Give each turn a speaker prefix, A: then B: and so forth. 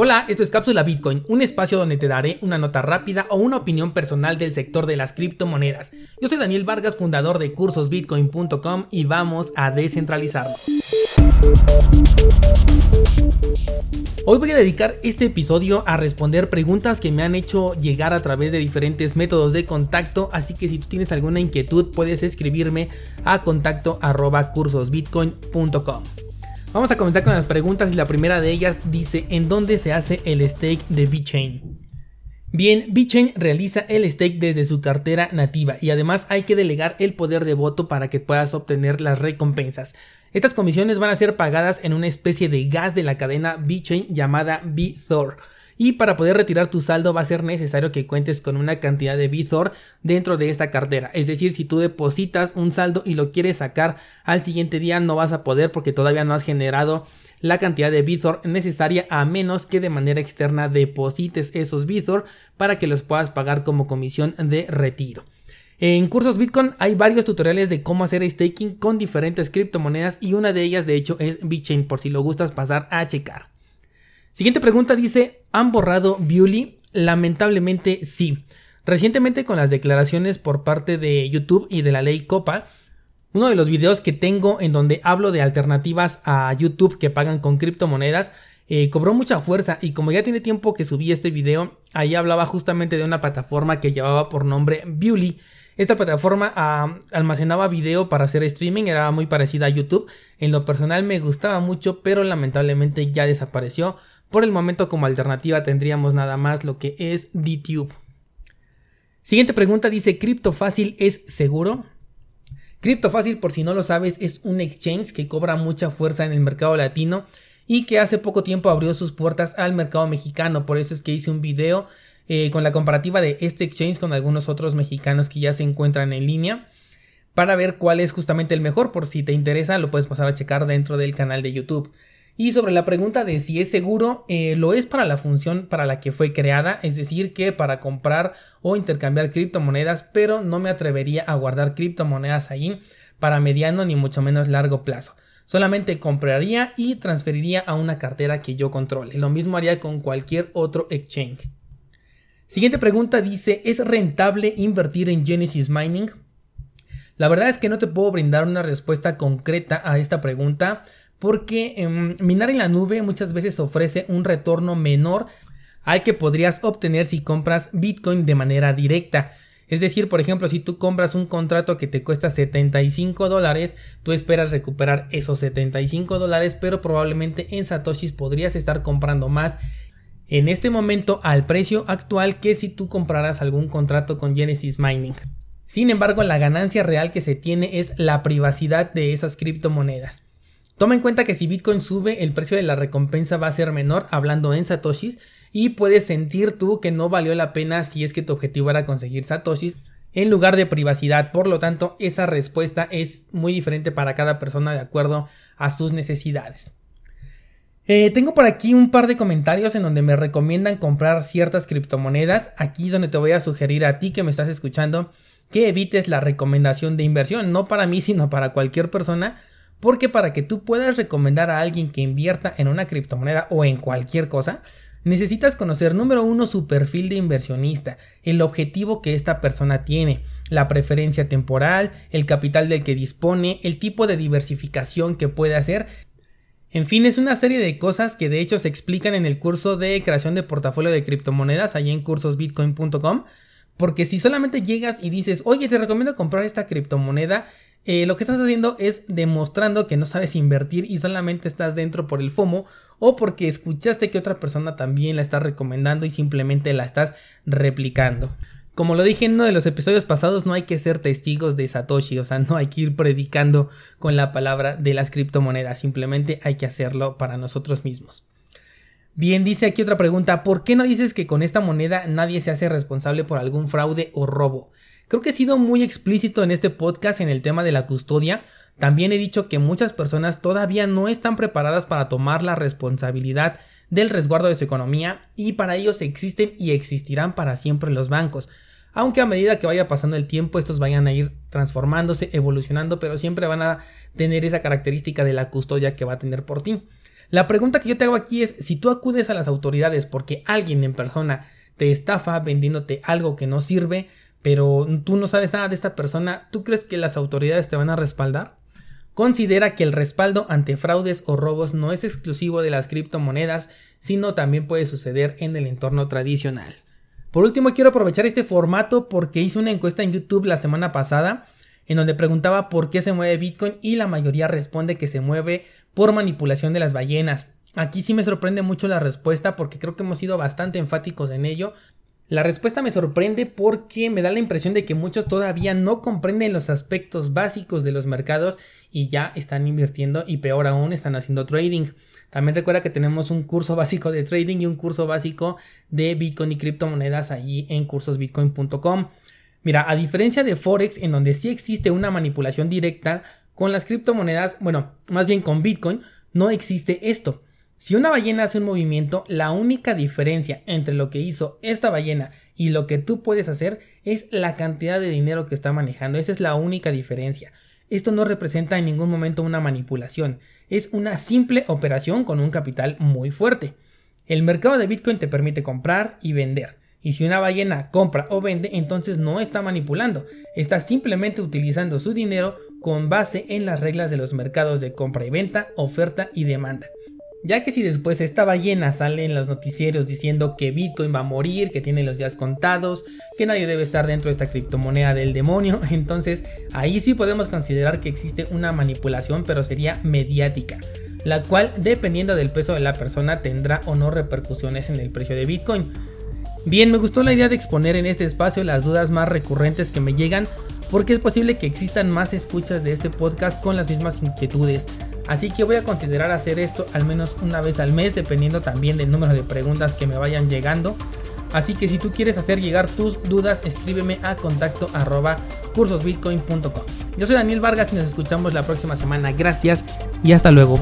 A: Hola, esto es Cápsula Bitcoin, un espacio donde te daré una nota rápida o una opinión personal del sector de las criptomonedas. Yo soy Daniel Vargas, fundador de cursosbitcoin.com y vamos a descentralizarlo. Hoy voy a dedicar este episodio a responder preguntas que me han hecho llegar a través de diferentes métodos de contacto, así que si tú tienes alguna inquietud puedes escribirme a contacto cursosbitcoin.com. Vamos a comenzar con las preguntas y la primera de ellas dice ¿en dónde se hace el stake de VeChain? Bien, VeChain realiza el stake desde su cartera nativa y además hay que delegar el poder de voto para que puedas obtener las recompensas. Estas comisiones van a ser pagadas en una especie de gas de la cadena VeChain llamada VThor y para poder retirar tu saldo va a ser necesario que cuentes con una cantidad de Bithor dentro de esta cartera. Es decir, si tú depositas un saldo y lo quieres sacar al siguiente día no vas a poder porque todavía no has generado la cantidad de Bithor necesaria a menos que de manera externa deposites esos Bithor para que los puedas pagar como comisión de retiro. En cursos Bitcoin hay varios tutoriales de cómo hacer staking con diferentes criptomonedas y una de ellas de hecho es BitChain por si lo gustas pasar a checar. Siguiente pregunta dice, ¿han borrado Bewley? Lamentablemente sí. Recientemente con las declaraciones por parte de YouTube y de la ley COPA, uno de los videos que tengo en donde hablo de alternativas a YouTube que pagan con criptomonedas, eh, cobró mucha fuerza y como ya tiene tiempo que subí este video, ahí hablaba justamente de una plataforma que llevaba por nombre Bewley. Esta plataforma almacenaba video para hacer streaming, era muy parecida a YouTube. En lo personal me gustaba mucho, pero lamentablemente ya desapareció. Por el momento como alternativa tendríamos nada más lo que es DTube. Siguiente pregunta dice, ¿cripto fácil es seguro? Cripto fácil, por si no lo sabes, es un exchange que cobra mucha fuerza en el mercado latino y que hace poco tiempo abrió sus puertas al mercado mexicano. Por eso es que hice un video eh, con la comparativa de este exchange con algunos otros mexicanos que ya se encuentran en línea para ver cuál es justamente el mejor. Por si te interesa, lo puedes pasar a checar dentro del canal de YouTube. Y sobre la pregunta de si es seguro, eh, lo es para la función para la que fue creada, es decir, que para comprar o intercambiar criptomonedas, pero no me atrevería a guardar criptomonedas ahí para mediano ni mucho menos largo plazo. Solamente compraría y transferiría a una cartera que yo controle. Lo mismo haría con cualquier otro exchange. Siguiente pregunta dice, ¿es rentable invertir en Genesis Mining? La verdad es que no te puedo brindar una respuesta concreta a esta pregunta porque em, minar en la nube muchas veces ofrece un retorno menor al que podrías obtener si compras Bitcoin de manera directa. Es decir, por ejemplo, si tú compras un contrato que te cuesta 75 dólares, tú esperas recuperar esos 75 dólares, pero probablemente en Satoshis podrías estar comprando más en este momento al precio actual que si tú compraras algún contrato con Genesis Mining. Sin embargo, la ganancia real que se tiene es la privacidad de esas criptomonedas. Toma en cuenta que si Bitcoin sube, el precio de la recompensa va a ser menor, hablando en satoshis, y puedes sentir tú que no valió la pena si es que tu objetivo era conseguir satoshis en lugar de privacidad. Por lo tanto, esa respuesta es muy diferente para cada persona de acuerdo a sus necesidades. Eh, tengo por aquí un par de comentarios en donde me recomiendan comprar ciertas criptomonedas. Aquí es donde te voy a sugerir a ti que me estás escuchando que evites la recomendación de inversión, no para mí, sino para cualquier persona porque para que tú puedas recomendar a alguien que invierta en una criptomoneda o en cualquier cosa, necesitas conocer número uno su perfil de inversionista, el objetivo que esta persona tiene, la preferencia temporal, el capital del que dispone, el tipo de diversificación que puede hacer. En fin, es una serie de cosas que de hecho se explican en el curso de creación de portafolio de criptomonedas allí en cursosbitcoin.com. Porque si solamente llegas y dices, oye, te recomiendo comprar esta criptomoneda, eh, lo que estás haciendo es demostrando que no sabes invertir y solamente estás dentro por el FOMO o porque escuchaste que otra persona también la está recomendando y simplemente la estás replicando. Como lo dije en uno de los episodios pasados, no hay que ser testigos de Satoshi, o sea, no hay que ir predicando con la palabra de las criptomonedas, simplemente hay que hacerlo para nosotros mismos. Bien, dice aquí otra pregunta, ¿por qué no dices que con esta moneda nadie se hace responsable por algún fraude o robo? Creo que he sido muy explícito en este podcast en el tema de la custodia. También he dicho que muchas personas todavía no están preparadas para tomar la responsabilidad del resguardo de su economía y para ellos existen y existirán para siempre los bancos. Aunque a medida que vaya pasando el tiempo estos vayan a ir transformándose, evolucionando, pero siempre van a tener esa característica de la custodia que va a tener por ti. La pregunta que yo te hago aquí es, si tú acudes a las autoridades porque alguien en persona te estafa vendiéndote algo que no sirve, pero tú no sabes nada de esta persona, ¿tú crees que las autoridades te van a respaldar? Considera que el respaldo ante fraudes o robos no es exclusivo de las criptomonedas, sino también puede suceder en el entorno tradicional. Por último, quiero aprovechar este formato porque hice una encuesta en YouTube la semana pasada en donde preguntaba por qué se mueve Bitcoin y la mayoría responde que se mueve por manipulación de las ballenas. Aquí sí me sorprende mucho la respuesta porque creo que hemos sido bastante enfáticos en ello. La respuesta me sorprende porque me da la impresión de que muchos todavía no comprenden los aspectos básicos de los mercados y ya están invirtiendo y peor aún están haciendo trading. También recuerda que tenemos un curso básico de trading y un curso básico de Bitcoin y criptomonedas allí en cursosbitcoin.com. Mira, a diferencia de Forex, en donde sí existe una manipulación directa, con las criptomonedas, bueno, más bien con Bitcoin, no existe esto. Si una ballena hace un movimiento, la única diferencia entre lo que hizo esta ballena y lo que tú puedes hacer es la cantidad de dinero que está manejando. Esa es la única diferencia. Esto no representa en ningún momento una manipulación, es una simple operación con un capital muy fuerte. El mercado de Bitcoin te permite comprar y vender. Y si una ballena compra o vende, entonces no está manipulando, está simplemente utilizando su dinero con base en las reglas de los mercados de compra y venta, oferta y demanda. Ya que si después esta ballena sale en los noticieros diciendo que Bitcoin va a morir, que tiene los días contados, que nadie debe estar dentro de esta criptomoneda del demonio, entonces ahí sí podemos considerar que existe una manipulación, pero sería mediática, la cual dependiendo del peso de la persona tendrá o no repercusiones en el precio de Bitcoin. Bien, me gustó la idea de exponer en este espacio las dudas más recurrentes que me llegan, porque es posible que existan más escuchas de este podcast con las mismas inquietudes. Así que voy a considerar hacer esto al menos una vez al mes, dependiendo también del número de preguntas que me vayan llegando. Así que si tú quieres hacer llegar tus dudas, escríbeme a contacto arroba cursosbitcoin.com. Yo soy Daniel Vargas y nos escuchamos la próxima semana. Gracias y hasta luego.